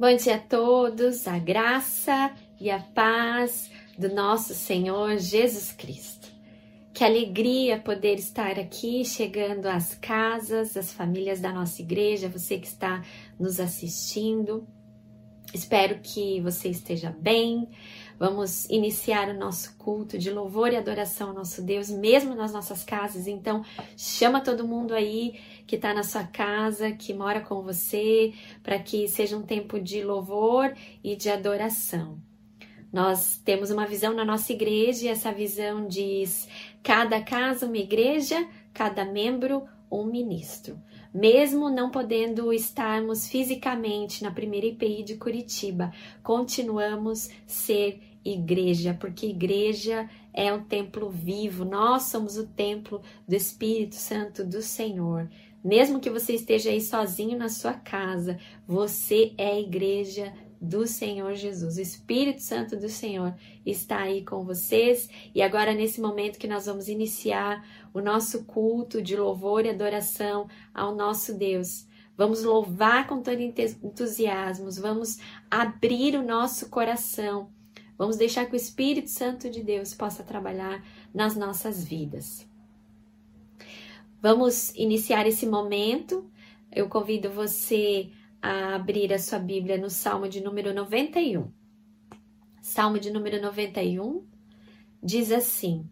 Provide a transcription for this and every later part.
Bom dia a todos, a graça e a paz do nosso Senhor Jesus Cristo. Que alegria poder estar aqui, chegando às casas, às famílias da nossa igreja, você que está nos assistindo. Espero que você esteja bem. Vamos iniciar o nosso culto de louvor e adoração ao nosso Deus, mesmo nas nossas casas. Então, chama todo mundo aí que está na sua casa, que mora com você, para que seja um tempo de louvor e de adoração. Nós temos uma visão na nossa igreja e essa visão diz: cada casa uma igreja, cada membro um ministro. Mesmo não podendo estarmos fisicamente na primeira IPI de Curitiba, continuamos ser igreja, porque igreja é um templo vivo, nós somos o templo do Espírito Santo do Senhor. Mesmo que você esteja aí sozinho na sua casa, você é a igreja do Senhor Jesus. O Espírito Santo do Senhor está aí com vocês. E agora, nesse momento que nós vamos iniciar o nosso culto de louvor e adoração ao nosso Deus. Vamos louvar com todo entusiasmo, vamos abrir o nosso coração, vamos deixar que o Espírito Santo de Deus possa trabalhar nas nossas vidas. Vamos iniciar esse momento. Eu convido você a abrir a sua Bíblia no Salmo de número 91. Salmo de número 91 diz assim: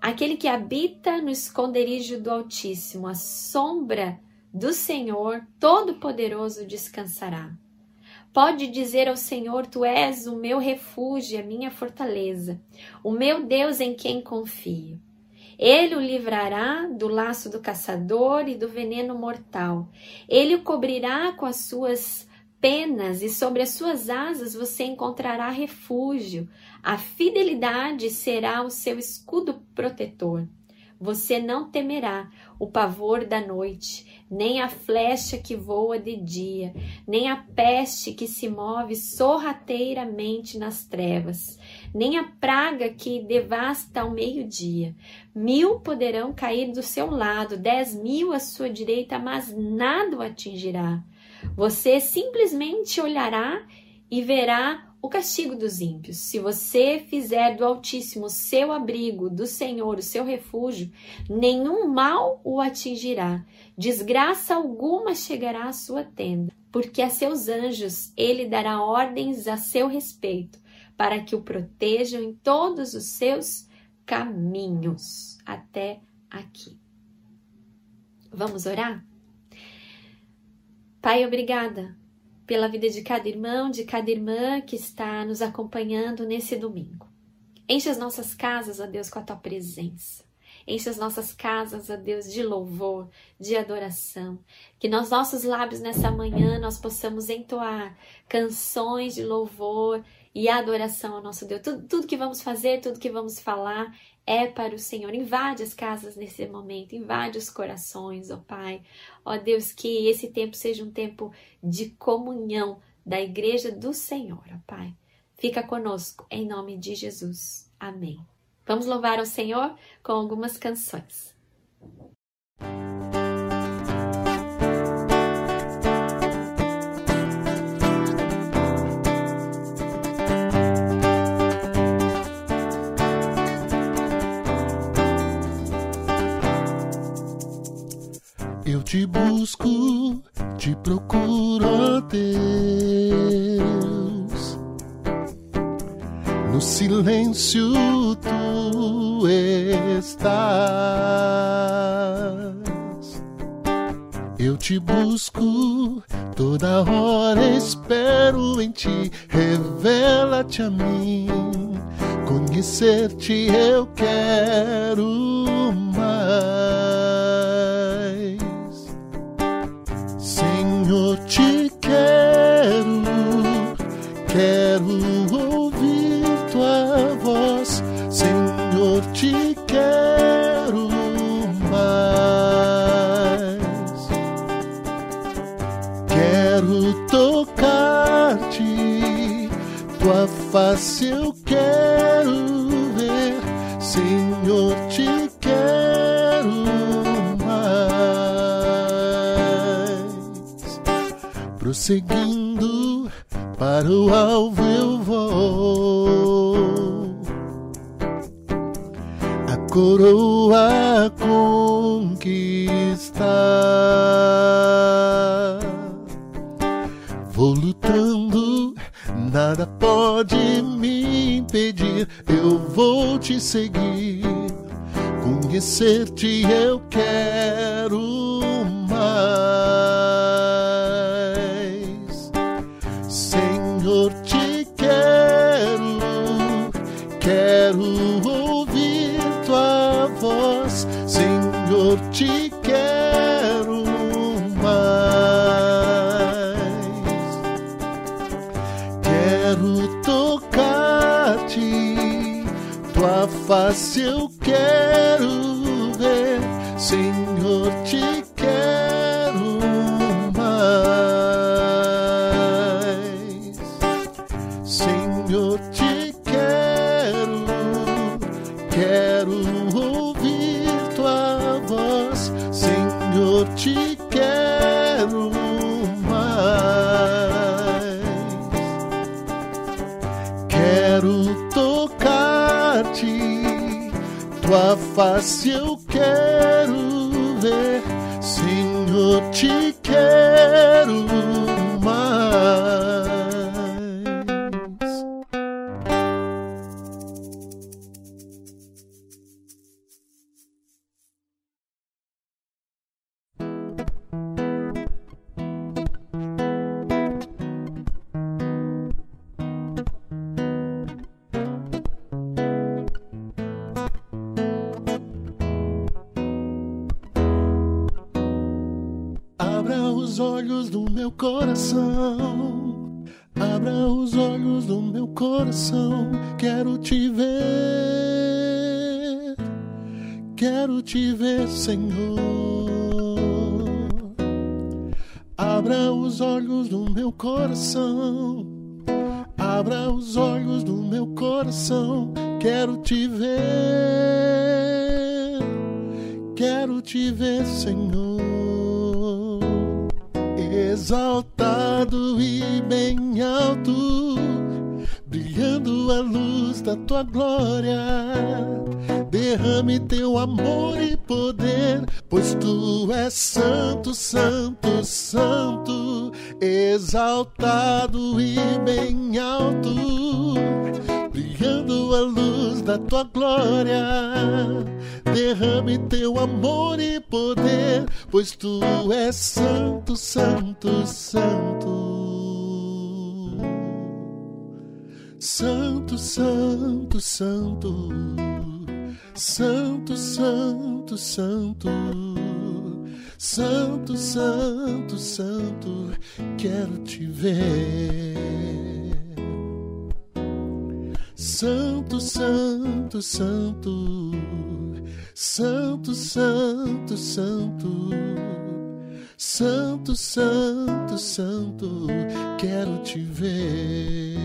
Aquele que habita no esconderijo do Altíssimo, a sombra do Senhor Todo-Poderoso descansará. Pode dizer ao Senhor: Tu és o meu refúgio, a minha fortaleza, o meu Deus em quem confio. Ele o livrará do laço do caçador e do veneno mortal. Ele o cobrirá com as suas penas e sobre as suas asas você encontrará refúgio. A fidelidade será o seu escudo protetor. Você não temerá o pavor da noite, nem a flecha que voa de dia, nem a peste que se move sorrateiramente nas trevas, nem a praga que devasta ao meio-dia. Mil poderão cair do seu lado, dez mil à sua direita, mas nada o atingirá. Você simplesmente olhará e verá o castigo dos ímpios. Se você fizer do Altíssimo seu abrigo, do Senhor o seu refúgio, nenhum mal o atingirá, desgraça alguma chegará à sua tenda, porque a seus anjos ele dará ordens a seu respeito, para que o protejam em todos os seus caminhos. Até aqui. Vamos orar? Pai, obrigada pela vida de cada irmão, de cada irmã que está nos acompanhando nesse domingo. Enche as nossas casas, ó Deus, com a tua presença. Enche as nossas casas, ó Deus, de louvor, de adoração. Que nos nossos lábios nessa manhã nós possamos entoar canções de louvor e adoração ao nosso Deus. Tudo, tudo que vamos fazer, tudo que vamos falar é para o Senhor. Invade as casas nesse momento, invade os corações, ó Pai. Ó Deus, que esse tempo seja um tempo de comunhão da igreja do Senhor, ó Pai. Fica conosco, em nome de Jesus. Amém. Vamos louvar ao Senhor com algumas canções. Te busco, te procuro, Deus. No silêncio tu estás. Eu te busco, toda hora espero em ti. Revela-te a mim, conhecer-te eu quero mais. Senhor, te quero, quero ouvir tua voz. Senhor, te quero mais. Quero tocar-te, tua face eu quero ver. Senhor, prosseguindo para o alvo eu vou. A coroa conquistar. Vou lutando, nada pode me impedir. Eu vou te seguir, conhecer-te eu quero face eu quero ver. Senhor, te quero santo, santo. Santo, santo, santo. Santo, santo, santo. Santo, santo. Quero te ver. Santo, santo, santo. Santo, santo, santo. Santo, santo, santo. Quero te ver.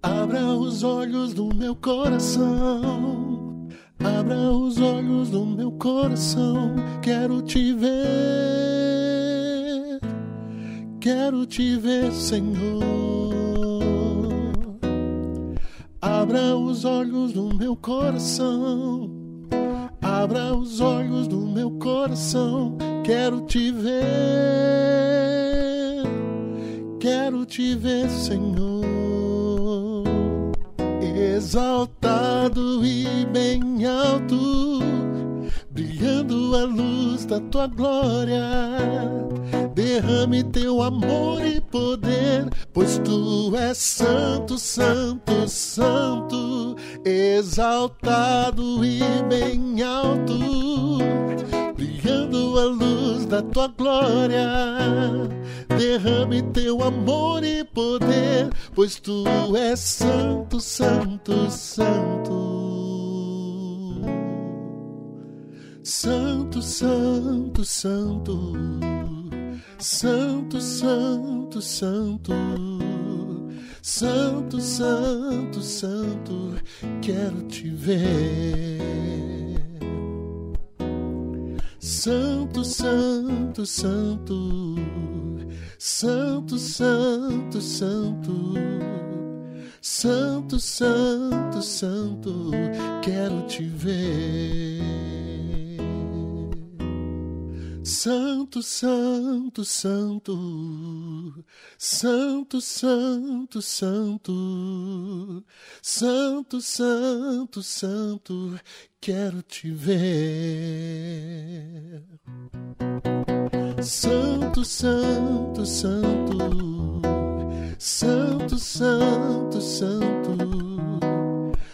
Abra os olhos do meu coração. Abra os olhos do meu coração. Quero te ver. Quero te ver, Senhor. Abra os olhos do meu coração. Abra os olhos do meu coração. Quero te ver. Quero te ver, Senhor. Exaltado e bem alto, brilhando a luz da tua glória. Derrame teu amor e poder, pois tu és santo, santo, santo, exaltado e bem alto, brilhando a luz da tua glória. Derrame teu amor e poder, pois tu és santo, santo, santo. Santo, santo, santo. Santo, santo, santo. Santo, santo, santo. Quero te ver. Santo, santo, santo. Santo, Santo, Santo. Santo, Santo, Santo, quero te ver. Santo, Santo, Santo, Santo, Santo, Santo, Santo, Santo, Santo, quero te ver. Santo, Santo, Santo, Santo, Santo, Santo,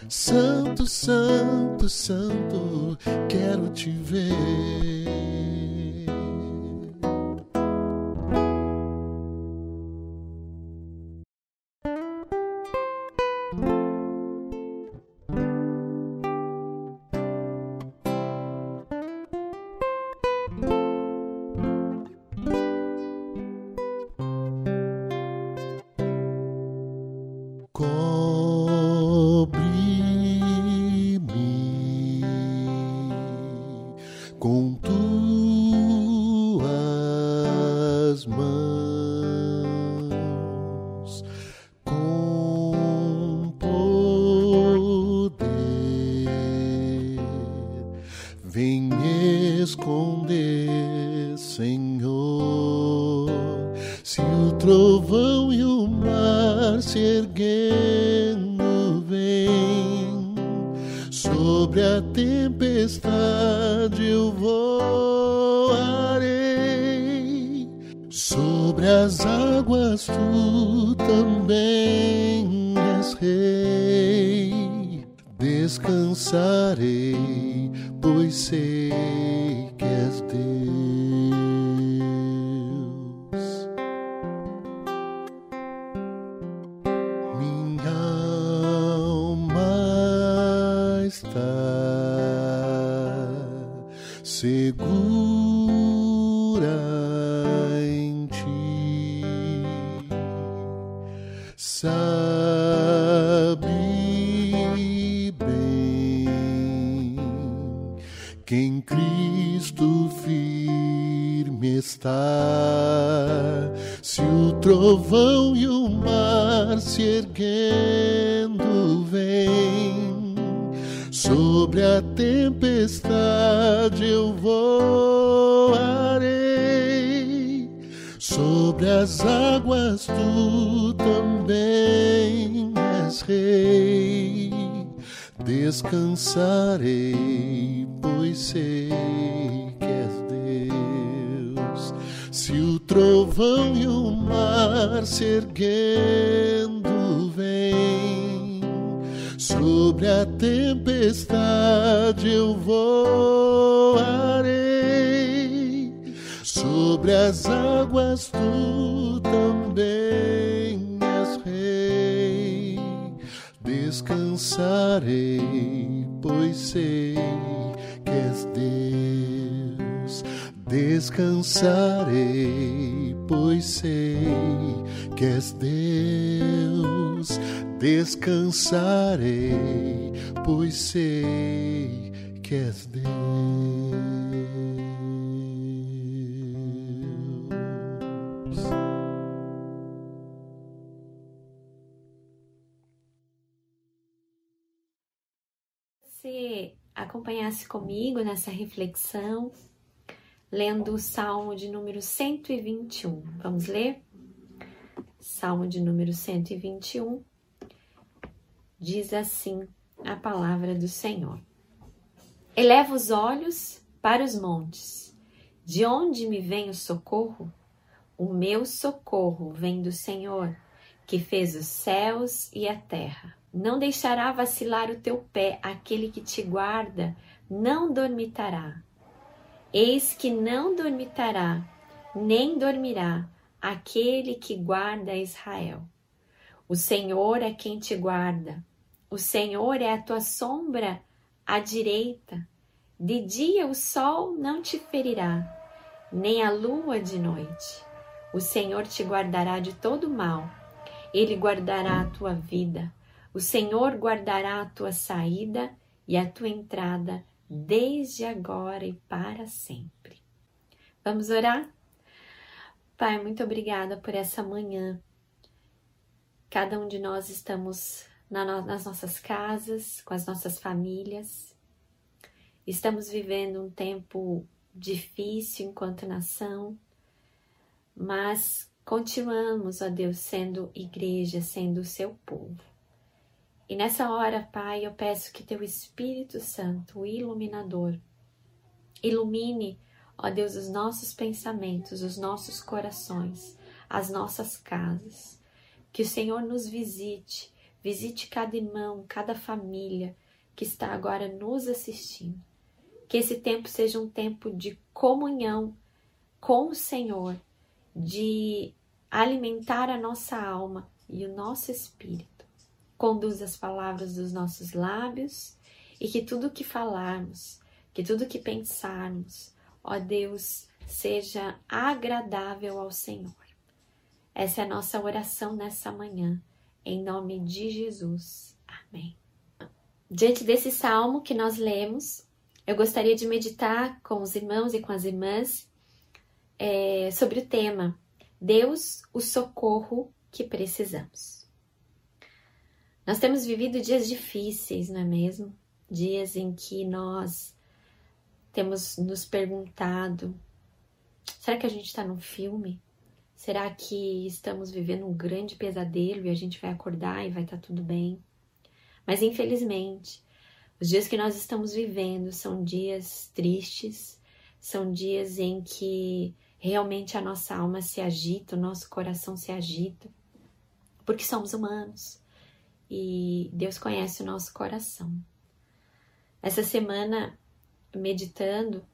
Santo, Santo, Santo, quero te ver. com tudo. trovão e o mar se erguendo vem. Sobre a tempestade eu voarei, sobre as águas tu também és rei. Descansarei, pois sei que és Deus. Se o trovão e o mar se erguendo vem, sobre a tempestade eu voarei, sobre as águas tu também és rei. Descansarei pois sei que és Deus. Descansarei, pois sei que és Deus. Descansarei, pois sei que és Deus. acompanhasse comigo nessa reflexão, lendo o Salmo de número 121. Vamos ler? Salmo de número 121 diz assim a palavra do Senhor: Eleva os olhos para os montes, de onde me vem o socorro? O meu socorro vem do Senhor, que fez os céus e a terra. Não deixará vacilar o teu pé, aquele que te guarda, não dormitará. Eis que não dormitará, nem dormirá, aquele que guarda Israel. O Senhor é quem te guarda, o Senhor é a tua sombra à direita. De dia o sol não te ferirá, nem a lua de noite. O Senhor te guardará de todo mal, ele guardará a tua vida. O Senhor guardará a tua saída e a tua entrada desde agora e para sempre. Vamos orar? Pai, muito obrigada por essa manhã. Cada um de nós estamos nas nossas casas, com as nossas famílias. Estamos vivendo um tempo difícil enquanto nação, mas continuamos, ó Deus, sendo igreja, sendo o seu povo. E nessa hora, Pai, eu peço que teu Espírito Santo, o iluminador, ilumine, ó Deus, os nossos pensamentos, os nossos corações, as nossas casas. Que o Senhor nos visite, visite cada irmão, cada família que está agora nos assistindo. Que esse tempo seja um tempo de comunhão com o Senhor, de alimentar a nossa alma e o nosso espírito conduz as palavras dos nossos lábios e que tudo que falarmos, que tudo que pensarmos, ó Deus, seja agradável ao Senhor. Essa é a nossa oração nessa manhã, em nome de Jesus. Amém. Diante desse salmo que nós lemos, eu gostaria de meditar com os irmãos e com as irmãs é, sobre o tema Deus, o socorro que precisamos. Nós temos vivido dias difíceis, não é mesmo? Dias em que nós temos nos perguntado: será que a gente está num filme? Será que estamos vivendo um grande pesadelo e a gente vai acordar e vai estar tá tudo bem? Mas infelizmente, os dias que nós estamos vivendo são dias tristes, são dias em que realmente a nossa alma se agita, o nosso coração se agita, porque somos humanos e Deus conhece o nosso coração. Essa semana, meditando,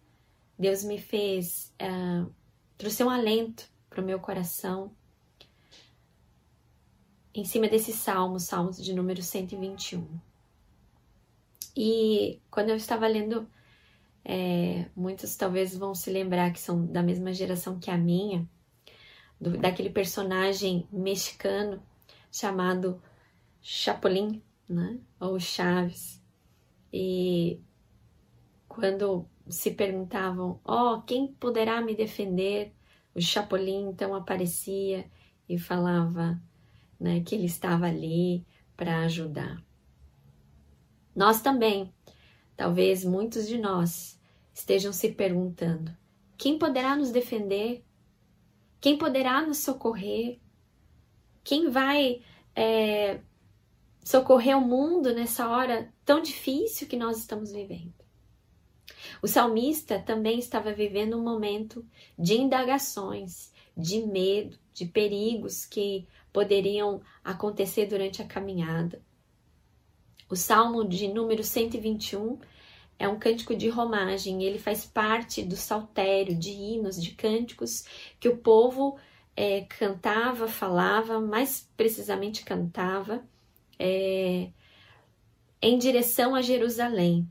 Deus me fez, uh, trouxe um alento para o meu coração em cima desse salmo, Salmos de número 121. E quando eu estava lendo, é, muitos talvez vão se lembrar que são da mesma geração que a minha, do, daquele personagem mexicano chamado Chapolin, né? Ou Chaves. E quando se perguntavam, ó, oh, quem poderá me defender? O Chapolin então aparecia e falava, né, que ele estava ali para ajudar. Nós também, talvez muitos de nós estejam se perguntando: quem poderá nos defender? Quem poderá nos socorrer? Quem vai é, socorrer o mundo nessa hora tão difícil que nós estamos vivendo. O salmista também estava vivendo um momento de indagações, de medo, de perigos que poderiam acontecer durante a caminhada. O salmo de número 121 é um cântico de romagem, ele faz parte do saltério de hinos, de cânticos que o povo é, cantava, falava, mais precisamente cantava é, em direção a Jerusalém.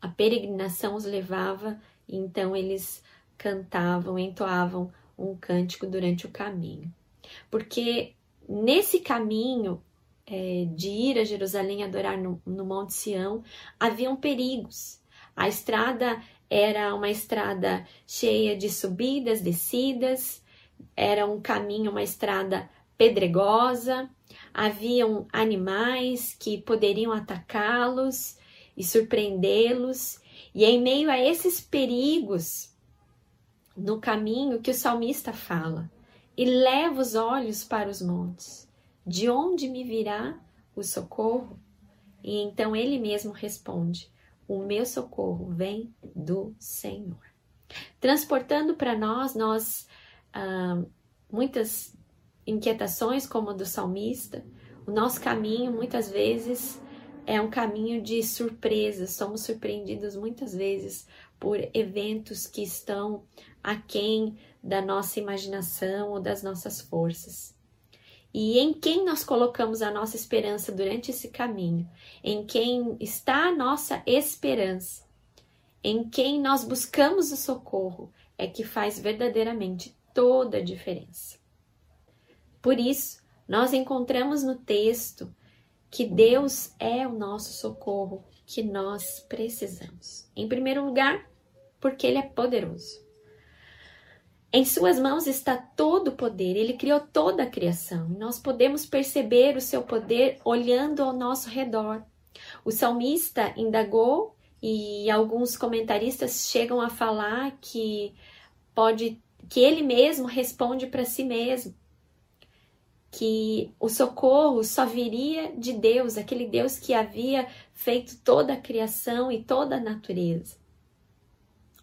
A peregrinação os levava então eles cantavam, entoavam um cântico durante o caminho. Porque nesse caminho é, de ir a Jerusalém adorar no, no Monte Sião, haviam perigos. A estrada era uma estrada cheia de subidas, descidas, era um caminho, uma estrada pedregosa, haviam animais que poderiam atacá-los e surpreendê-los, e é em meio a esses perigos no caminho que o salmista fala: E leva os olhos para os montes, de onde me virá o socorro? E então ele mesmo responde: O meu socorro vem do Senhor. Transportando para nós, nós ah, muitas inquietações como a do salmista, o nosso caminho muitas vezes é um caminho de surpresas, somos surpreendidos muitas vezes por eventos que estão aquém da nossa imaginação ou das nossas forças. E em quem nós colocamos a nossa esperança durante esse caminho, em quem está a nossa esperança, em quem nós buscamos o socorro, é que faz verdadeiramente toda a diferença. Por isso, nós encontramos no texto que Deus é o nosso socorro que nós precisamos. Em primeiro lugar, porque Ele é poderoso. Em suas mãos está todo o poder, ele criou toda a criação nós podemos perceber o seu poder olhando ao nosso redor. O salmista indagou e alguns comentaristas chegam a falar que pode que ele mesmo responde para si mesmo que o socorro só viria de Deus, aquele Deus que havia feito toda a criação e toda a natureza.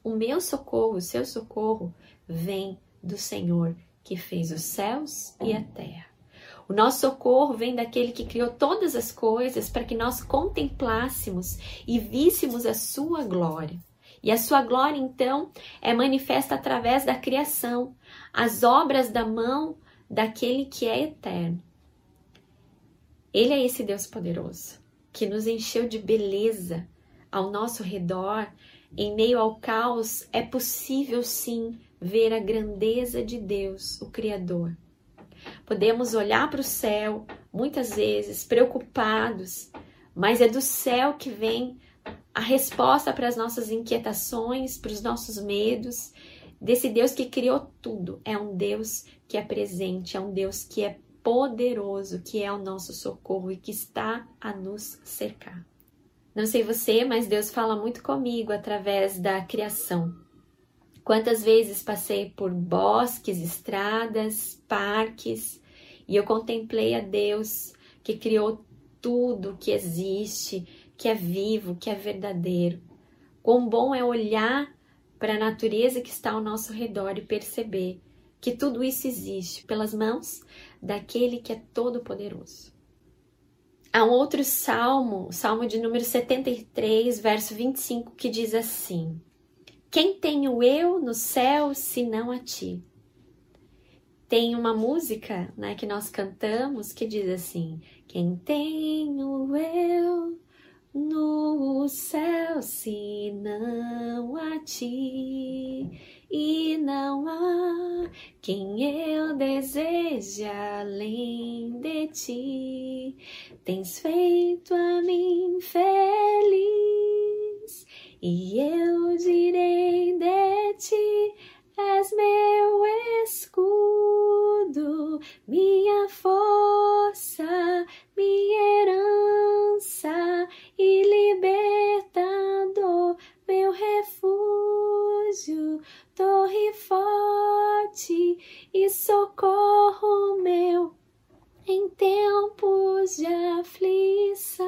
O meu socorro, o seu socorro, vem do Senhor que fez os céus e a terra. O nosso socorro vem daquele que criou todas as coisas para que nós contemplássemos e víssemos a sua glória. E a sua glória, então, é manifesta através da criação, as obras da mão daquele que é eterno. Ele é esse Deus poderoso que nos encheu de beleza ao nosso redor, em meio ao caos, é possível sim ver a grandeza de Deus, o Criador. Podemos olhar para o céu, muitas vezes preocupados, mas é do céu que vem a resposta para as nossas inquietações, para os nossos medos, desse Deus que criou tudo. É um Deus que é presente, é um Deus que é poderoso, que é o nosso socorro e que está a nos cercar. Não sei você, mas Deus fala muito comigo através da criação. Quantas vezes passei por bosques, estradas, parques e eu contemplei a Deus que criou tudo que existe, que é vivo, que é verdadeiro. Quão bom é olhar para a natureza que está ao nosso redor e perceber que tudo isso existe pelas mãos daquele que é todo-poderoso. Há um outro salmo, salmo de número 73, verso 25, que diz assim: Quem tenho eu no céu senão a ti? Tem uma música né, que nós cantamos que diz assim: Quem tenho eu no céu senão a ti? e não há quem eu deseje além de ti. Tens feito a mim feliz e eu direi de ti. És meu escudo, minha força, forte e socorro meu em tempos de aflição.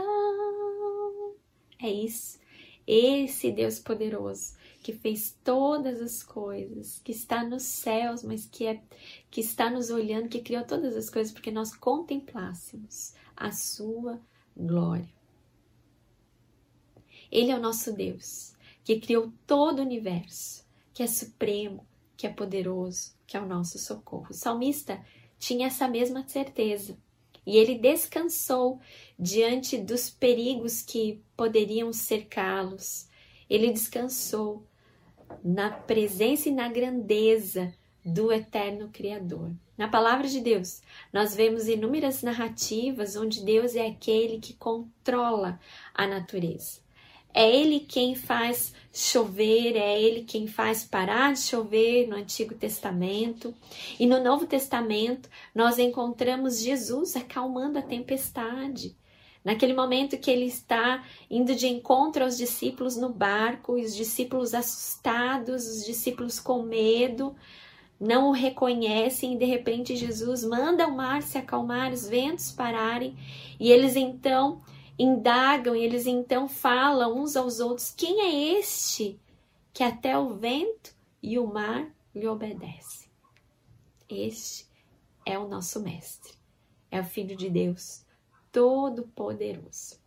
É isso. Esse Deus poderoso que fez todas as coisas, que está nos céus, mas que é que está nos olhando, que criou todas as coisas porque nós contemplássemos a sua glória. Ele é o nosso Deus, que criou todo o universo que é supremo, que é poderoso, que é o nosso socorro. O salmista tinha essa mesma certeza e ele descansou diante dos perigos que poderiam cercá-los. Ele descansou na presença e na grandeza do eterno Criador. Na palavra de Deus, nós vemos inúmeras narrativas onde Deus é aquele que controla a natureza. É Ele quem faz chover, é Ele quem faz parar de chover no Antigo Testamento. E no Novo Testamento, nós encontramos Jesus acalmando a tempestade. Naquele momento que ele está indo de encontro aos discípulos no barco, e os discípulos assustados, os discípulos com medo, não o reconhecem e de repente Jesus manda o mar se acalmar, os ventos pararem, e eles então indagam e eles então falam uns aos outros: quem é este que até o vento e o mar lhe obedecem? Este é o nosso Mestre, é o Filho de Deus, Todo-Poderoso.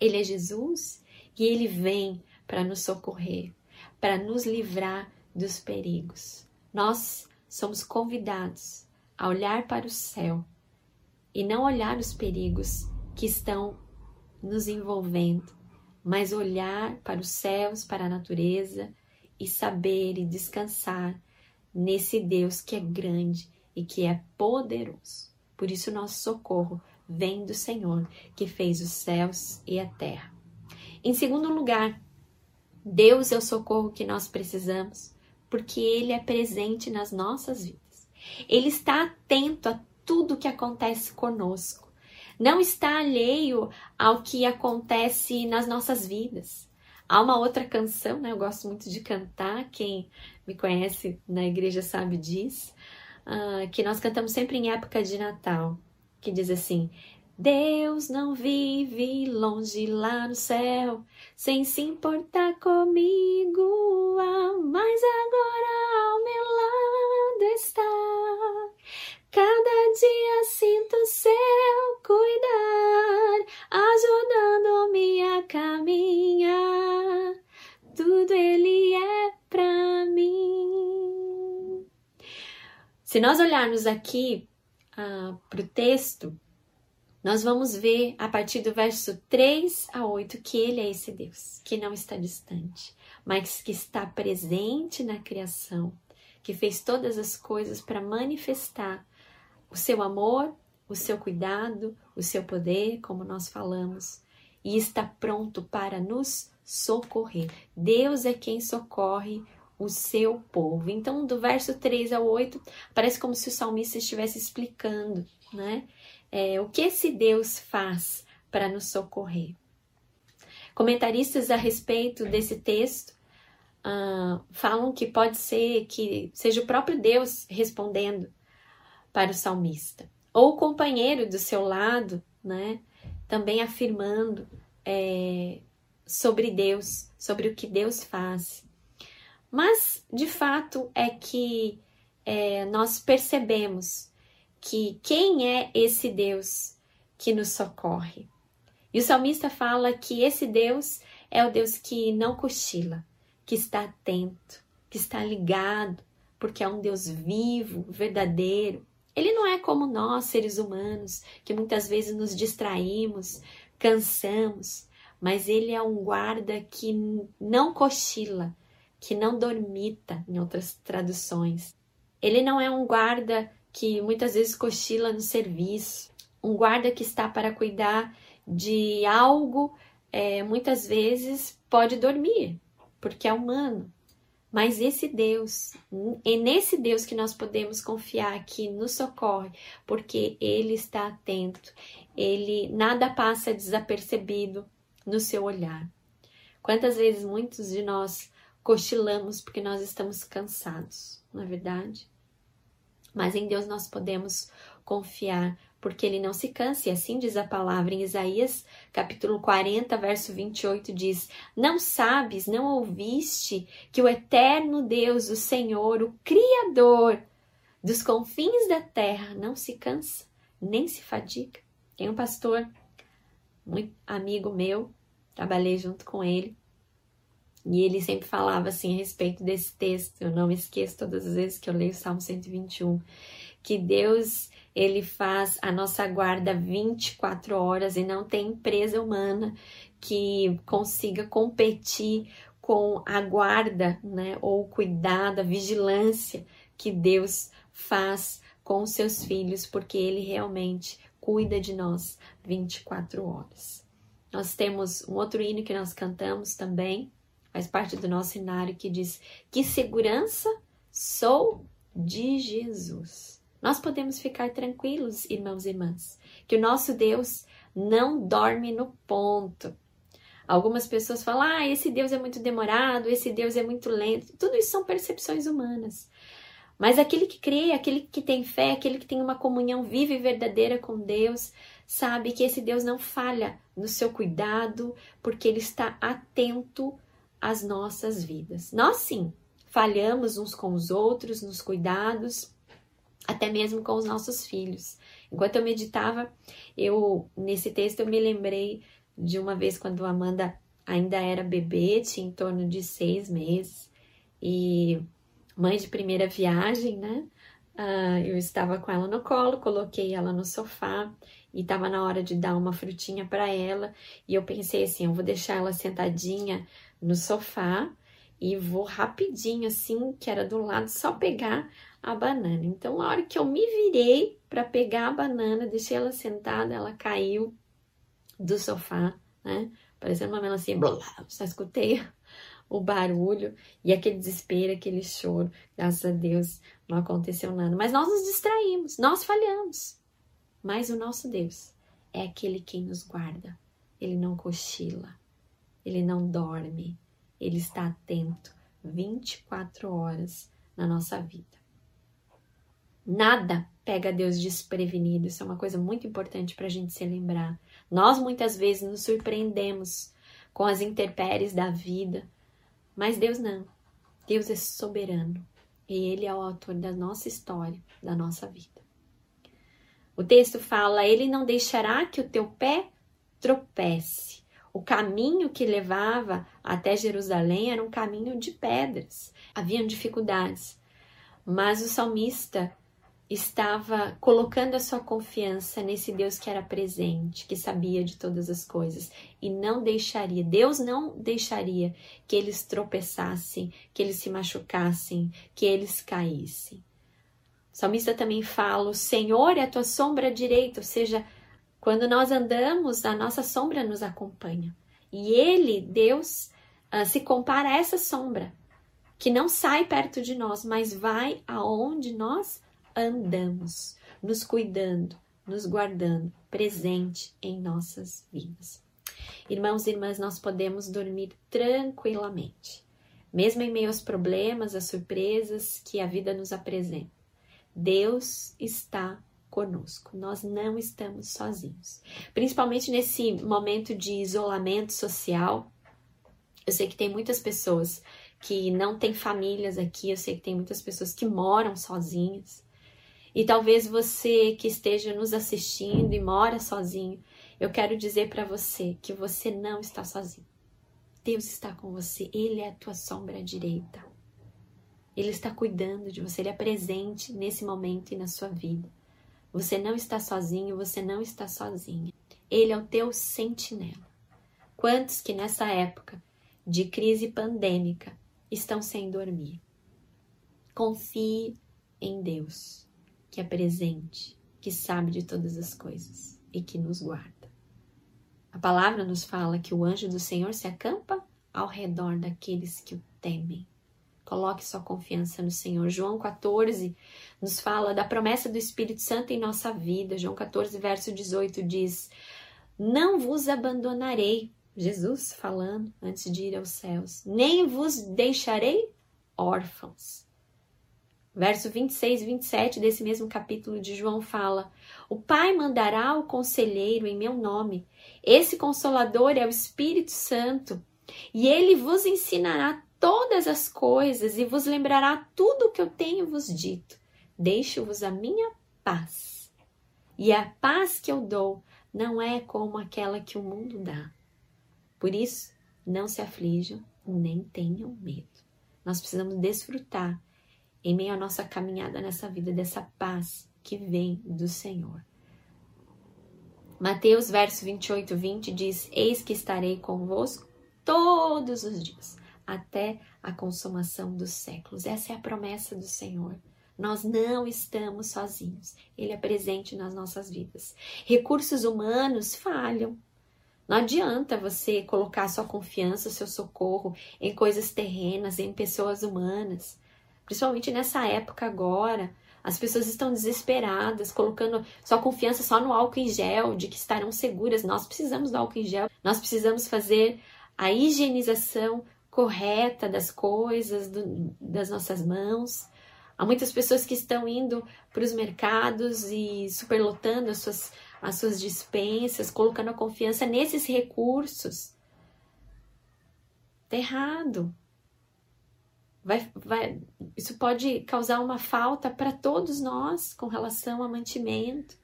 Ele é Jesus e ele vem para nos socorrer, para nos livrar dos perigos. Nós somos convidados a olhar para o céu e não olhar os perigos que estão nos envolvendo, mas olhar para os céus, para a natureza e saber e descansar nesse Deus que é grande e que é poderoso. Por isso, nosso socorro vem do Senhor, que fez os céus e a terra. Em segundo lugar, Deus é o socorro que nós precisamos porque Ele é presente nas nossas vidas. Ele está atento a tudo que acontece conosco. Não está alheio ao que acontece nas nossas vidas. Há uma outra canção, né? Eu gosto muito de cantar, quem me conhece na igreja sabe disso, uh, que nós cantamos sempre em época de Natal, que diz assim: Deus não vive longe lá no céu, sem se importar comigo, mas agora ao meu lado Se nós olharmos aqui ah, para o texto, nós vamos ver a partir do verso 3 a 8 que ele é esse Deus, que não está distante, mas que está presente na criação, que fez todas as coisas para manifestar o seu amor, o seu cuidado, o seu poder, como nós falamos, e está pronto para nos socorrer. Deus é quem socorre o seu povo. Então, do verso 3 ao 8, parece como se o salmista estivesse explicando, né? É, o que esse Deus faz para nos socorrer. Comentaristas a respeito desse texto uh, falam que pode ser que seja o próprio Deus respondendo para o salmista. Ou o companheiro do seu lado, né, também afirmando é, sobre Deus, sobre o que Deus faz. Mas, de fato, é que é, nós percebemos que quem é esse Deus que nos socorre? E o salmista fala que esse Deus é o Deus que não cochila, que está atento, que está ligado, porque é um Deus vivo, verdadeiro, ele não é como nós, seres humanos, que muitas vezes nos distraímos, cansamos, mas ele é um guarda que não cochila, que não dormita, em outras traduções. Ele não é um guarda que muitas vezes cochila no serviço, um guarda que está para cuidar de algo, é, muitas vezes pode dormir, porque é humano, mas esse Deus, é nesse Deus que nós podemos confiar que nos socorre, porque Ele está atento, Ele nada passa desapercebido no seu olhar. Quantas vezes muitos de nós cochilamos porque nós estamos cansados, não é verdade? Mas em Deus nós podemos confiar, porque ele não se cansa, e assim diz a palavra em Isaías, capítulo 40, verso 28, diz: Não sabes, não ouviste que o eterno Deus, o Senhor, o Criador dos confins da terra, não se cansa, nem se fadiga. Tem um pastor, muito amigo meu, trabalhei junto com ele, e ele sempre falava assim a respeito desse texto, eu não me esqueço todas as vezes que eu leio o Salmo 121, que Deus ele faz a nossa guarda 24 horas e não tem empresa humana que consiga competir com a guarda, né, ou cuidado, a vigilância que Deus faz com os seus filhos, porque ele realmente cuida de nós 24 horas. Nós temos um outro hino que nós cantamos também, faz parte do nosso cenário que diz: Que segurança sou de Jesus. Nós podemos ficar tranquilos, irmãos e irmãs, que o nosso Deus não dorme no ponto. Algumas pessoas falam: ah, esse Deus é muito demorado, esse Deus é muito lento. Tudo isso são percepções humanas. Mas aquele que crê, aquele que tem fé, aquele que tem uma comunhão viva e verdadeira com Deus, sabe que esse Deus não falha no seu cuidado, porque ele está atento às nossas vidas. Nós sim falhamos uns com os outros nos cuidados, até mesmo com os nossos filhos. Enquanto eu meditava, eu nesse texto eu me lembrei de uma vez quando a Amanda ainda era bebê, tinha em torno de seis meses, e mãe de primeira viagem, né? Uh, eu estava com ela no colo, coloquei ela no sofá e estava na hora de dar uma frutinha para ela. E eu pensei assim: eu vou deixar ela sentadinha no sofá e vou rapidinho, assim, que era do lado, só pegar a banana. Então, a hora que eu me virei para pegar a banana, deixei ela sentada, ela caiu do sofá, né? Parecendo uma melancia, blá, só escutei o barulho e aquele desespero, aquele choro. Graças a Deus não aconteceu nada. Mas nós nos distraímos, nós falhamos. Mas o nosso Deus é aquele quem nos guarda. Ele não cochila, ele não dorme, ele está atento 24 horas na nossa vida. Nada pega Deus desprevenido, isso é uma coisa muito importante para a gente se lembrar. Nós muitas vezes nos surpreendemos com as intempéries da vida, mas Deus não. Deus é soberano e Ele é o autor da nossa história, da nossa vida. O texto fala: Ele não deixará que o teu pé tropece. O caminho que levava até Jerusalém era um caminho de pedras. Haviam dificuldades, mas o salmista estava colocando a sua confiança nesse Deus que era presente, que sabia de todas as coisas e não deixaria, Deus não deixaria que eles tropeçassem, que eles se machucassem, que eles caíssem. O salmista também fala: O Senhor é a tua sombra direita, ou seja, quando nós andamos, a nossa sombra nos acompanha. E ele, Deus, ah, se compara a essa sombra, que não sai perto de nós, mas vai aonde nós andamos, nos cuidando, nos guardando, presente em nossas vidas. Irmãos e irmãs, nós podemos dormir tranquilamente, mesmo em meio aos problemas, às surpresas que a vida nos apresenta. Deus está conosco, nós não estamos sozinhos. Principalmente nesse momento de isolamento social, eu sei que tem muitas pessoas que não têm famílias aqui, eu sei que tem muitas pessoas que moram sozinhas. E talvez você que esteja nos assistindo e mora sozinho, eu quero dizer para você que você não está sozinho. Deus está com você, Ele é a tua sombra direita. Ele está cuidando de você, Ele é presente nesse momento e na sua vida. Você não está sozinho, você não está sozinha. Ele é o teu sentinela. Quantos que nessa época de crise pandêmica estão sem dormir? Confie em Deus que é presente, que sabe de todas as coisas e que nos guarda. A palavra nos fala que o anjo do Senhor se acampa ao redor daqueles que o temem. Coloque sua confiança no Senhor. João 14 nos fala da promessa do Espírito Santo em nossa vida. João 14, verso 18 diz: Não vos abandonarei. Jesus falando antes de ir aos céus, nem vos deixarei órfãos. Verso 26 e 27 desse mesmo capítulo de João fala: O Pai mandará o conselheiro em meu nome. Esse consolador é o Espírito Santo, e ele vos ensinará todas as coisas e vos lembrará tudo o que eu tenho vos dito. Deixo-vos a minha paz. E a paz que eu dou não é como aquela que o mundo dá. Por isso, não se aflijam nem tenham medo. Nós precisamos desfrutar em meio à nossa caminhada nessa vida, dessa paz que vem do Senhor. Mateus, verso 28, 20 diz: Eis que estarei convosco todos os dias, até a consumação dos séculos. Essa é a promessa do Senhor. Nós não estamos sozinhos. Ele é presente nas nossas vidas. Recursos humanos falham. Não adianta você colocar sua confiança, seu socorro em coisas terrenas, em pessoas humanas principalmente nessa época agora. As pessoas estão desesperadas, colocando sua confiança só no álcool em gel, de que estarão seguras. Nós precisamos do álcool em gel, nós precisamos fazer a higienização correta das coisas, do, das nossas mãos. Há muitas pessoas que estão indo para os mercados e superlotando as suas, as suas dispensas, colocando a confiança nesses recursos. Está errado. Vai, vai, isso pode causar uma falta para todos nós com relação a mantimento.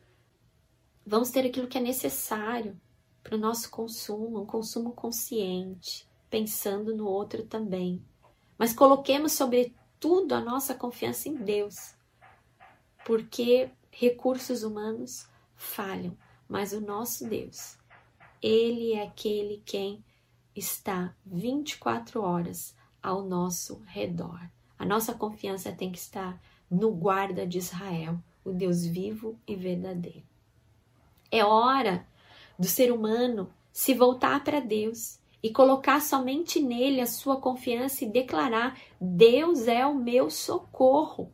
Vamos ter aquilo que é necessário para o nosso consumo, um consumo consciente, pensando no outro também. Mas coloquemos, sobretudo, a nossa confiança em Deus, porque recursos humanos falham, mas o nosso Deus, Ele é aquele quem está 24 horas ao nosso redor. A nossa confiança tem que estar no guarda de Israel, o Deus vivo e verdadeiro. É hora do ser humano se voltar para Deus e colocar somente nele a sua confiança e declarar: Deus é o meu socorro.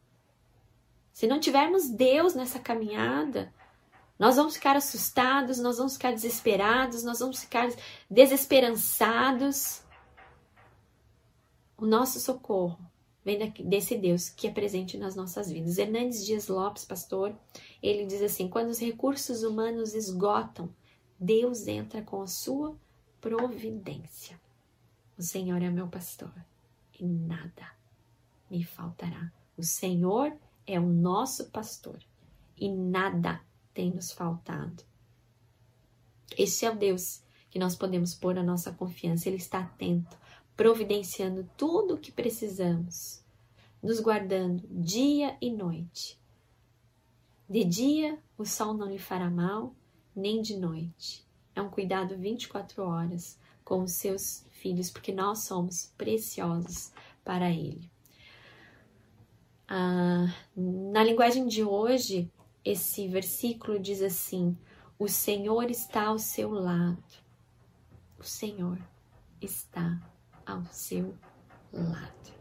Se não tivermos Deus nessa caminhada, nós vamos ficar assustados, nós vamos ficar desesperados, nós vamos ficar desesperançados. O nosso socorro vem desse Deus que é presente nas nossas vidas. Hernandes Dias Lopes, pastor, ele diz assim: quando os recursos humanos esgotam, Deus entra com a sua providência. O Senhor é meu pastor e nada me faltará. O Senhor é o nosso pastor e nada tem nos faltado. Este é o Deus que nós podemos pôr a nossa confiança. Ele está atento, providenciando tudo o que precisamos, nos guardando dia e noite. De dia o sol não lhe fará mal, nem de noite. É um cuidado 24 horas com os seus filhos, porque nós somos preciosos para Ele. Ah, na linguagem de hoje, esse versículo diz assim: O Senhor está ao seu lado. O Senhor está ao seu lado.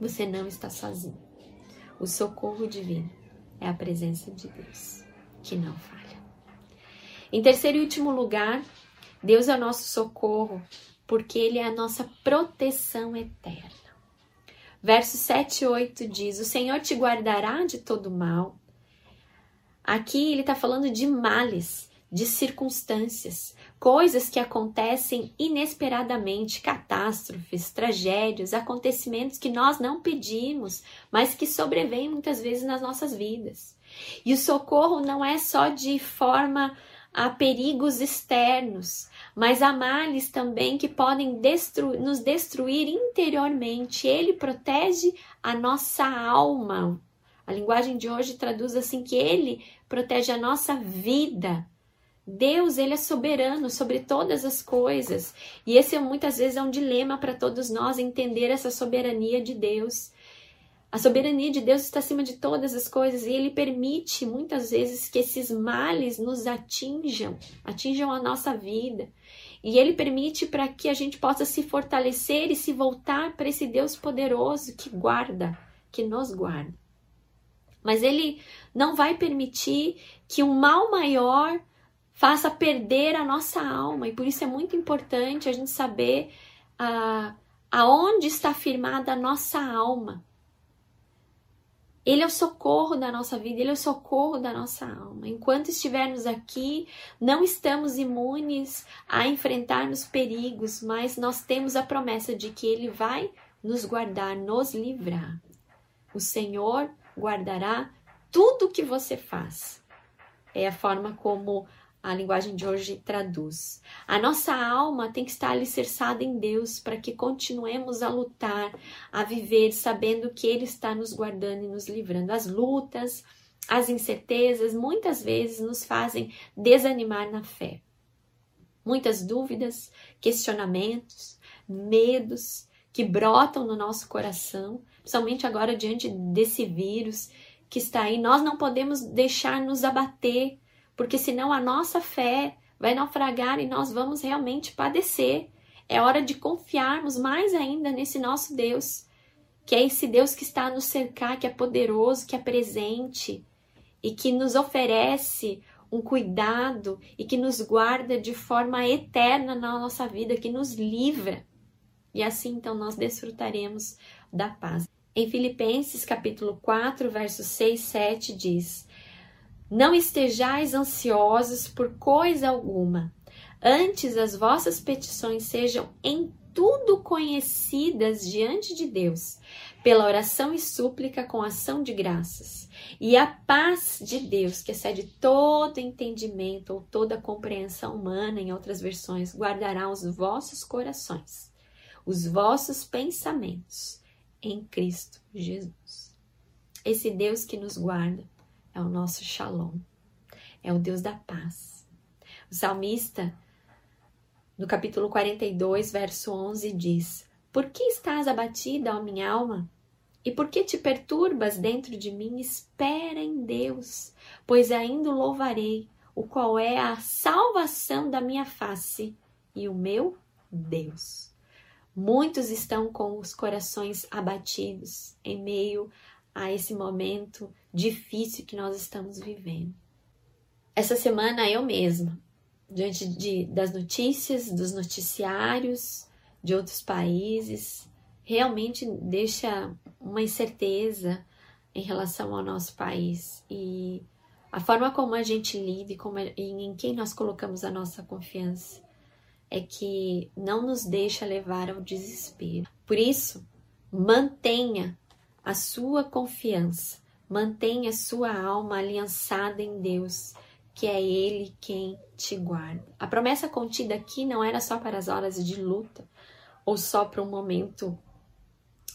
Você não está sozinho. O socorro divino é a presença de Deus, que não falha. Em terceiro e último lugar, Deus é o nosso socorro, porque Ele é a nossa proteção eterna. Verso 7 e 8 diz: O Senhor te guardará de todo mal. Aqui ele está falando de males, de circunstâncias, coisas que acontecem inesperadamente, catástrofes, tragédias, acontecimentos que nós não pedimos, mas que sobrevêm muitas vezes nas nossas vidas. E o socorro não é só de forma a perigos externos, mas há males também que podem destru nos destruir interiormente. Ele protege a nossa alma. A linguagem de hoje traduz assim que ele protege a nossa vida. Deus, ele é soberano sobre todas as coisas. E esse muitas vezes é um dilema para todos nós entender essa soberania de Deus. A soberania de Deus está acima de todas as coisas e Ele permite muitas vezes que esses males nos atinjam, atinjam a nossa vida. E Ele permite para que a gente possa se fortalecer e se voltar para esse Deus poderoso que guarda, que nos guarda. Mas Ele não vai permitir que um mal maior faça perder a nossa alma. E por isso é muito importante a gente saber ah, aonde está firmada a nossa alma ele é o socorro da nossa vida, ele é o socorro da nossa alma. Enquanto estivermos aqui, não estamos imunes a enfrentarmos perigos, mas nós temos a promessa de que ele vai nos guardar, nos livrar. O Senhor guardará tudo o que você faz. É a forma como a linguagem de hoje traduz. A nossa alma tem que estar alicerçada em Deus para que continuemos a lutar, a viver sabendo que Ele está nos guardando e nos livrando. As lutas, as incertezas muitas vezes nos fazem desanimar na fé. Muitas dúvidas, questionamentos, medos que brotam no nosso coração, principalmente agora diante desse vírus que está aí, nós não podemos deixar nos abater porque senão a nossa fé vai naufragar e nós vamos realmente padecer. É hora de confiarmos mais ainda nesse nosso Deus, que é esse Deus que está a nos cercar, que é poderoso, que é presente e que nos oferece um cuidado e que nos guarda de forma eterna na nossa vida, que nos livra. E assim então nós desfrutaremos da paz. Em Filipenses capítulo 4, versos 6 7 diz: não estejais ansiosos por coisa alguma. Antes as vossas petições sejam em tudo conhecidas diante de Deus, pela oração e súplica com ação de graças. E a paz de Deus, que excede todo entendimento ou toda compreensão humana, em outras versões, guardará os vossos corações, os vossos pensamentos em Cristo Jesus. Esse Deus que nos guarda, é o nosso Shalom, é o Deus da paz. O salmista, no capítulo 42, verso 11, diz: Por que estás abatida, ó minha alma? E por que te perturbas dentro de mim? Espera em Deus, pois ainda louvarei, o qual é a salvação da minha face e o meu Deus. Muitos estão com os corações abatidos em meio a esse momento difícil que nós estamos vivendo. Essa semana eu mesma, diante de, das notícias, dos noticiários de outros países, realmente deixa uma incerteza em relação ao nosso país e a forma como a gente lida e, como, e em quem nós colocamos a nossa confiança é que não nos deixa levar ao desespero. Por isso, mantenha a sua confiança, mantenha sua alma aliançada em Deus, que é Ele quem te guarda. A promessa contida aqui não era só para as horas de luta ou só para um momento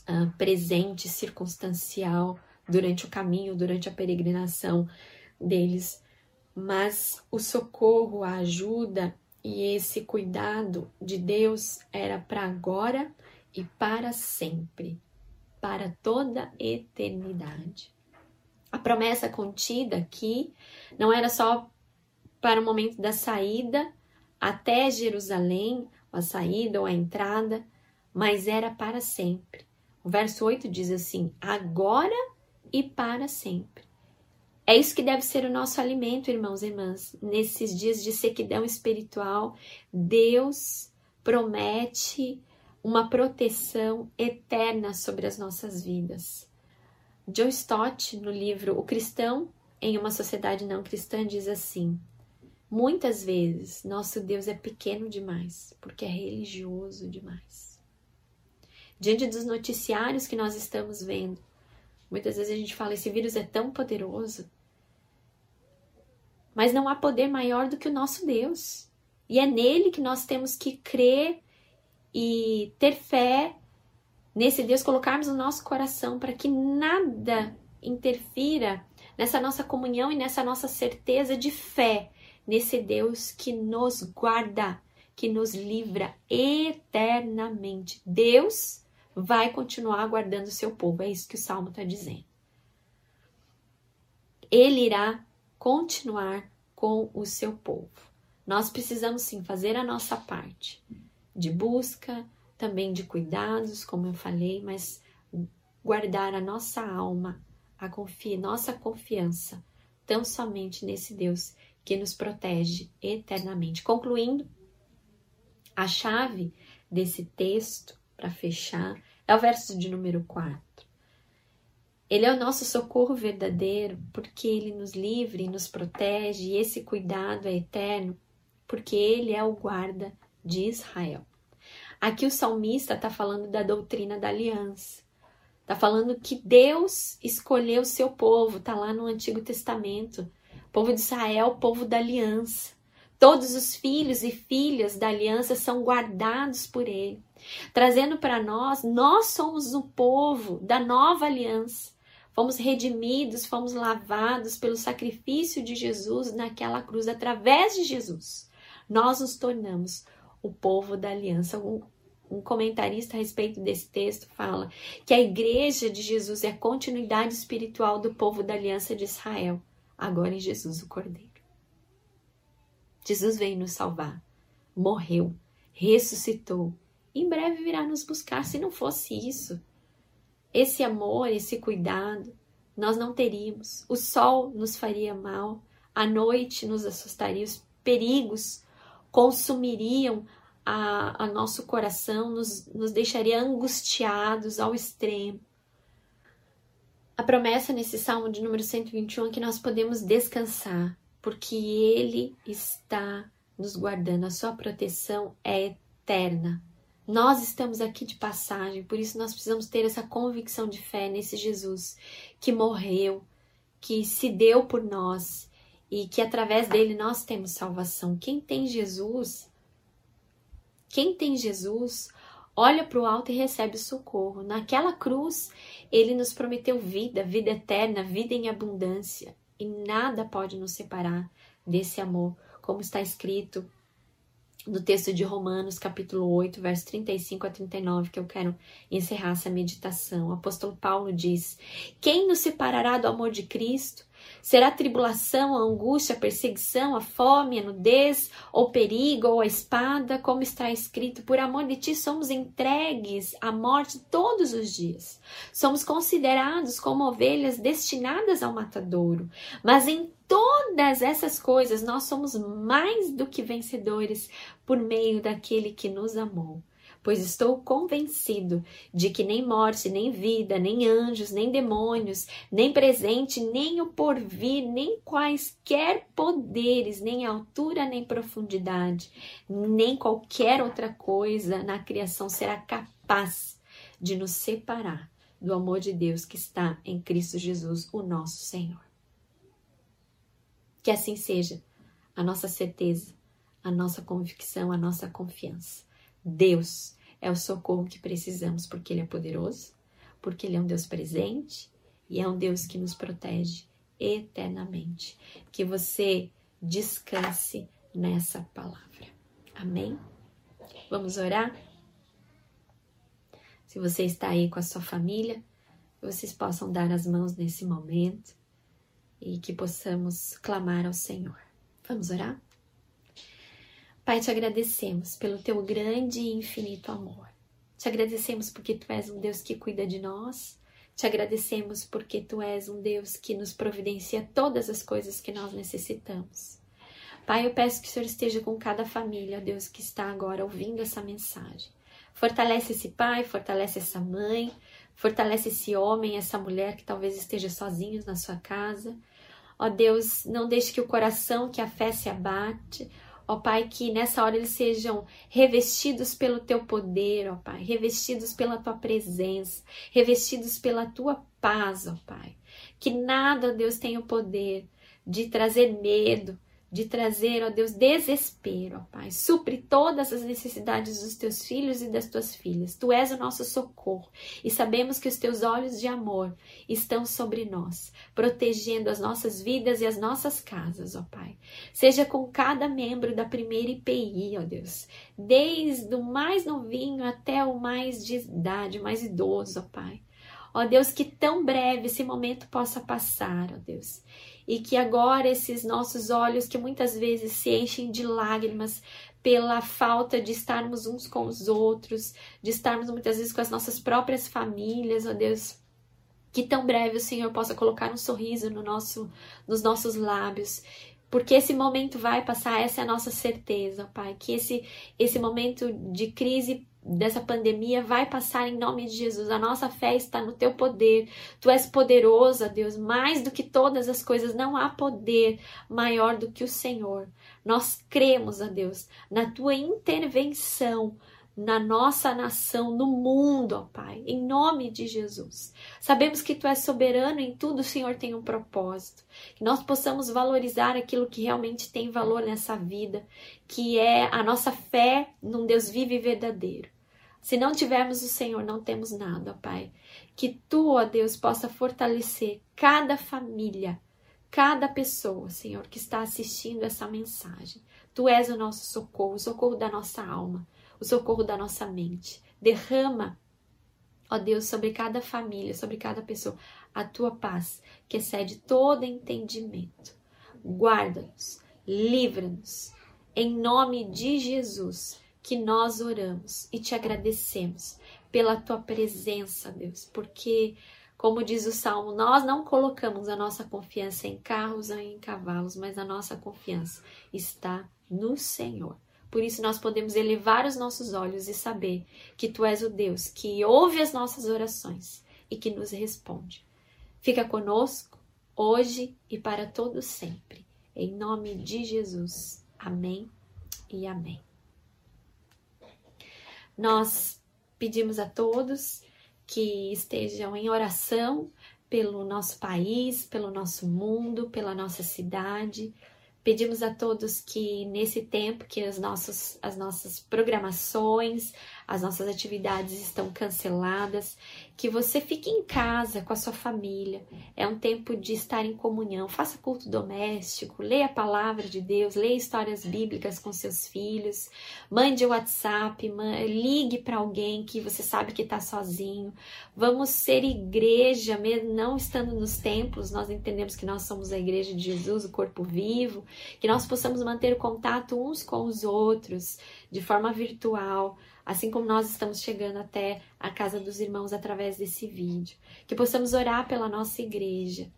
uh, presente, circunstancial, durante o caminho, durante a peregrinação deles, mas o socorro, a ajuda e esse cuidado de Deus era para agora e para sempre, para toda eternidade. A promessa contida aqui não era só para o momento da saída até Jerusalém, a saída ou a entrada, mas era para sempre. O verso 8 diz assim: agora e para sempre. É isso que deve ser o nosso alimento, irmãos e irmãs. Nesses dias de sequidão espiritual, Deus promete uma proteção eterna sobre as nossas vidas. John Stott, no livro O Cristão em uma Sociedade Não Cristã, diz assim: Muitas vezes nosso Deus é pequeno demais, porque é religioso demais. Diante dos noticiários que nós estamos vendo, muitas vezes a gente fala: esse vírus é tão poderoso, mas não há poder maior do que o nosso Deus. E é nele que nós temos que crer e ter fé nesse Deus, colocarmos no nosso coração para que nada interfira nessa nossa comunhão e nessa nossa certeza de fé nesse Deus que nos guarda, que nos livra eternamente. Deus vai continuar guardando o seu povo, é isso que o salmo está dizendo. Ele irá continuar com o seu povo. Nós precisamos sim fazer a nossa parte de busca, também de cuidados, como eu falei, mas guardar a nossa alma, a confia, nossa confiança tão somente nesse Deus que nos protege eternamente. Concluindo, a chave desse texto para fechar é o verso de número 4. Ele é o nosso socorro verdadeiro, porque ele nos livra e nos protege, e esse cuidado é eterno, porque ele é o guarda de Israel. Aqui o salmista está falando da doutrina da aliança. Está falando que Deus escolheu o seu povo, está lá no Antigo Testamento. povo de Israel, povo da aliança. Todos os filhos e filhas da aliança são guardados por ele, trazendo para nós, nós somos o povo da nova aliança fomos redimidos, fomos lavados pelo sacrifício de Jesus naquela cruz, através de Jesus. Nós nos tornamos o povo da aliança. Um, comentarista a respeito desse texto fala que a igreja de Jesus é a continuidade espiritual do povo da aliança de Israel, agora em Jesus o Cordeiro. Jesus veio nos salvar, morreu, ressuscitou. Em breve virá nos buscar. Se não fosse isso, esse amor, esse cuidado, nós não teríamos. O sol nos faria mal, a noite nos assustaria, os perigos consumiriam a, a nosso coração, nos, nos deixaria angustiados ao extremo. A promessa nesse salmo de número 121 é que nós podemos descansar, porque Ele está nos guardando, a sua proteção é eterna. Nós estamos aqui de passagem, por isso nós precisamos ter essa convicção de fé nesse Jesus que morreu, que se deu por nós e que através dele nós temos salvação. Quem tem Jesus, quem tem Jesus, olha para o alto e recebe socorro. Naquela cruz, ele nos prometeu vida, vida eterna, vida em abundância, e nada pode nos separar desse amor, como está escrito do texto de Romanos, capítulo 8, verso 35 a 39, que eu quero encerrar essa meditação. O apóstolo Paulo diz: Quem nos separará do amor de Cristo? Será tribulação, a angústia, a perseguição, a fome, a nudez, ou perigo, ou a espada, como está escrito: Por amor de ti somos entregues à morte todos os dias. Somos considerados como ovelhas destinadas ao matadouro. Mas em todas essas coisas nós somos mais do que vencedores por meio daquele que nos amou pois estou convencido de que nem morte, nem vida, nem anjos, nem demônios, nem presente, nem o porvir, nem quaisquer poderes, nem altura, nem profundidade, nem qualquer outra coisa na criação será capaz de nos separar do amor de Deus que está em Cristo Jesus, o nosso Senhor. Que assim seja a nossa certeza, a nossa convicção, a nossa confiança. Deus é o socorro que precisamos, porque Ele é poderoso, porque Ele é um Deus presente e é um Deus que nos protege eternamente. Que você descanse nessa palavra. Amém? Vamos orar? Se você está aí com a sua família, vocês possam dar as mãos nesse momento e que possamos clamar ao Senhor. Vamos orar? Pai, te agradecemos pelo teu grande e infinito amor. Te agradecemos porque tu és um Deus que cuida de nós. Te agradecemos porque tu és um Deus que nos providencia todas as coisas que nós necessitamos. Pai, eu peço que o Senhor esteja com cada família, Deus, que está agora ouvindo essa mensagem. Fortalece esse pai, fortalece essa mãe, fortalece esse homem, essa mulher que talvez esteja sozinhos na sua casa. Ó Deus, não deixe que o coração, que a fé se abate. Ó Pai, que nessa hora eles sejam revestidos pelo teu poder, ó Pai, revestidos pela tua presença, revestidos pela tua paz, ó Pai. Que nada, Deus, tenha o poder de trazer medo, de trazer, ó Deus, desespero, ó Pai. Supre todas as necessidades dos teus filhos e das tuas filhas. Tu és o nosso socorro e sabemos que os teus olhos de amor estão sobre nós, protegendo as nossas vidas e as nossas casas, ó Pai. Seja com cada membro da primeira IPI, ó Deus, desde o mais novinho até o mais de idade, mais idoso, ó Pai. Ó Deus, que tão breve esse momento possa passar, ó Deus e que agora esses nossos olhos que muitas vezes se enchem de lágrimas pela falta de estarmos uns com os outros, de estarmos muitas vezes com as nossas próprias famílias, ó Deus, que tão breve o Senhor possa colocar um sorriso no nosso, nos nossos lábios. Porque esse momento vai passar, essa é a nossa certeza, Pai, que esse esse momento de crise dessa pandemia vai passar em nome de Jesus. A nossa fé está no teu poder. Tu és poderosa, Deus, mais do que todas as coisas. Não há poder maior do que o Senhor. Nós cremos, a Deus, na tua intervenção na nossa nação, no mundo, ó Pai, em nome de Jesus. Sabemos que Tu és soberano em tudo, o Senhor tem um propósito. Que nós possamos valorizar aquilo que realmente tem valor nessa vida, que é a nossa fé num Deus vivo e verdadeiro. Se não tivermos o Senhor, não temos nada, ó Pai. Que Tu, ó Deus, possa fortalecer cada família, cada pessoa, Senhor, que está assistindo essa mensagem. Tu és o nosso socorro, o socorro da nossa alma o socorro da nossa mente. Derrama, ó Deus, sobre cada família, sobre cada pessoa, a tua paz, que excede todo entendimento. Guarda-nos, livra-nos, em nome de Jesus, que nós oramos e te agradecemos pela tua presença, Deus, porque, como diz o salmo, nós não colocamos a nossa confiança em carros ou em cavalos, mas a nossa confiança está no Senhor. Por isso nós podemos elevar os nossos olhos e saber que tu és o Deus que ouve as nossas orações e que nos responde. Fica conosco hoje e para todo sempre. Em nome de Jesus. Amém e amém. Nós pedimos a todos que estejam em oração pelo nosso país, pelo nosso mundo, pela nossa cidade, Pedimos a todos que nesse tempo que as nossas, as nossas programações, as nossas atividades estão canceladas, que você fique em casa com a sua família. É um tempo de estar em comunhão. Faça culto doméstico, leia a palavra de Deus, leia histórias bíblicas com seus filhos, mande o WhatsApp, ligue para alguém que você sabe que está sozinho. Vamos ser igreja, mesmo não estando nos templos, nós entendemos que nós somos a igreja de Jesus, o corpo vivo, que nós possamos manter o contato uns com os outros de forma virtual assim como nós estamos chegando até a casa dos irmãos através desse vídeo. Que possamos orar pela nossa igreja,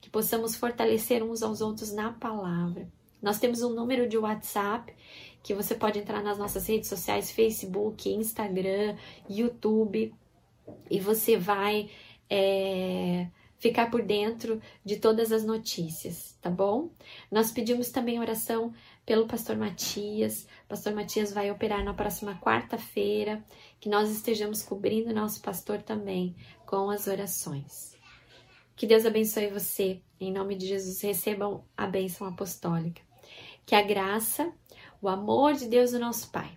que possamos fortalecer uns aos outros na palavra. Nós temos um número de WhatsApp que você pode entrar nas nossas redes sociais, Facebook, Instagram, YouTube, e você vai é, ficar por dentro de todas as notícias, tá bom? Nós pedimos também oração pelo pastor Matias. pastor Matias vai operar na próxima quarta-feira, que nós estejamos cobrindo nosso pastor também com as orações. Que Deus abençoe você. Em nome de Jesus, recebam a bênção apostólica. Que a graça, o amor de Deus, o nosso Pai,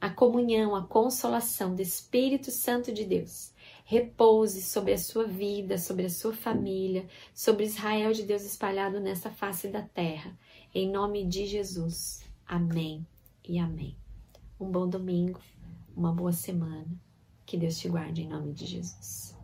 a comunhão, a consolação do Espírito Santo de Deus repouse sobre a sua vida, sobre a sua família, sobre Israel de Deus espalhado nessa face da terra em nome de Jesus. Amém e amém. Um bom domingo, uma boa semana. Que Deus te guarde em nome de Jesus.